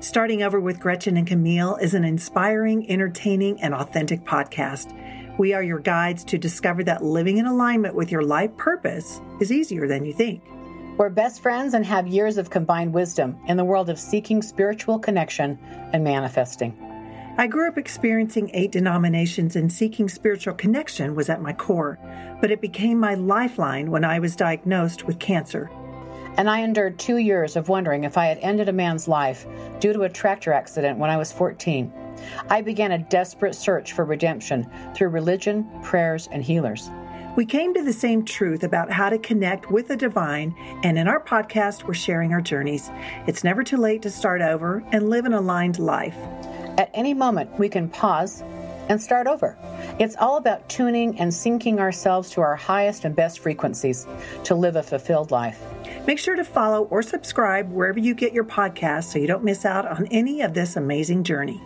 Starting Over with Gretchen and Kimile is an inspiring, entertaining, and authentic podcast. We are your guides to discover that living in alignment with your life purpose is easier than you think. We're best friends and have years of combined wisdom in the world of seeking spiritual connection and manifesting. I grew up experiencing eight denominations and seeking spiritual connection was at my core, but it became my lifeline when I was diagnosed with cancer and I endured two years of wondering if I had ended a man's life due to a tractor accident when I was 14. I began a desperate search for redemption through religion, prayers, and healers. We came to the same truth about how to connect with the divine, and in our podcast, we're sharing our journeys. It's never too late to start over and live an aligned life. At any moment, we can pause and start over. It's all about tuning and syncing ourselves to our highest and best frequencies to live a fulfilled life. Make sure to follow or subscribe wherever you get your podcasts so you don't miss out on any of this amazing journey.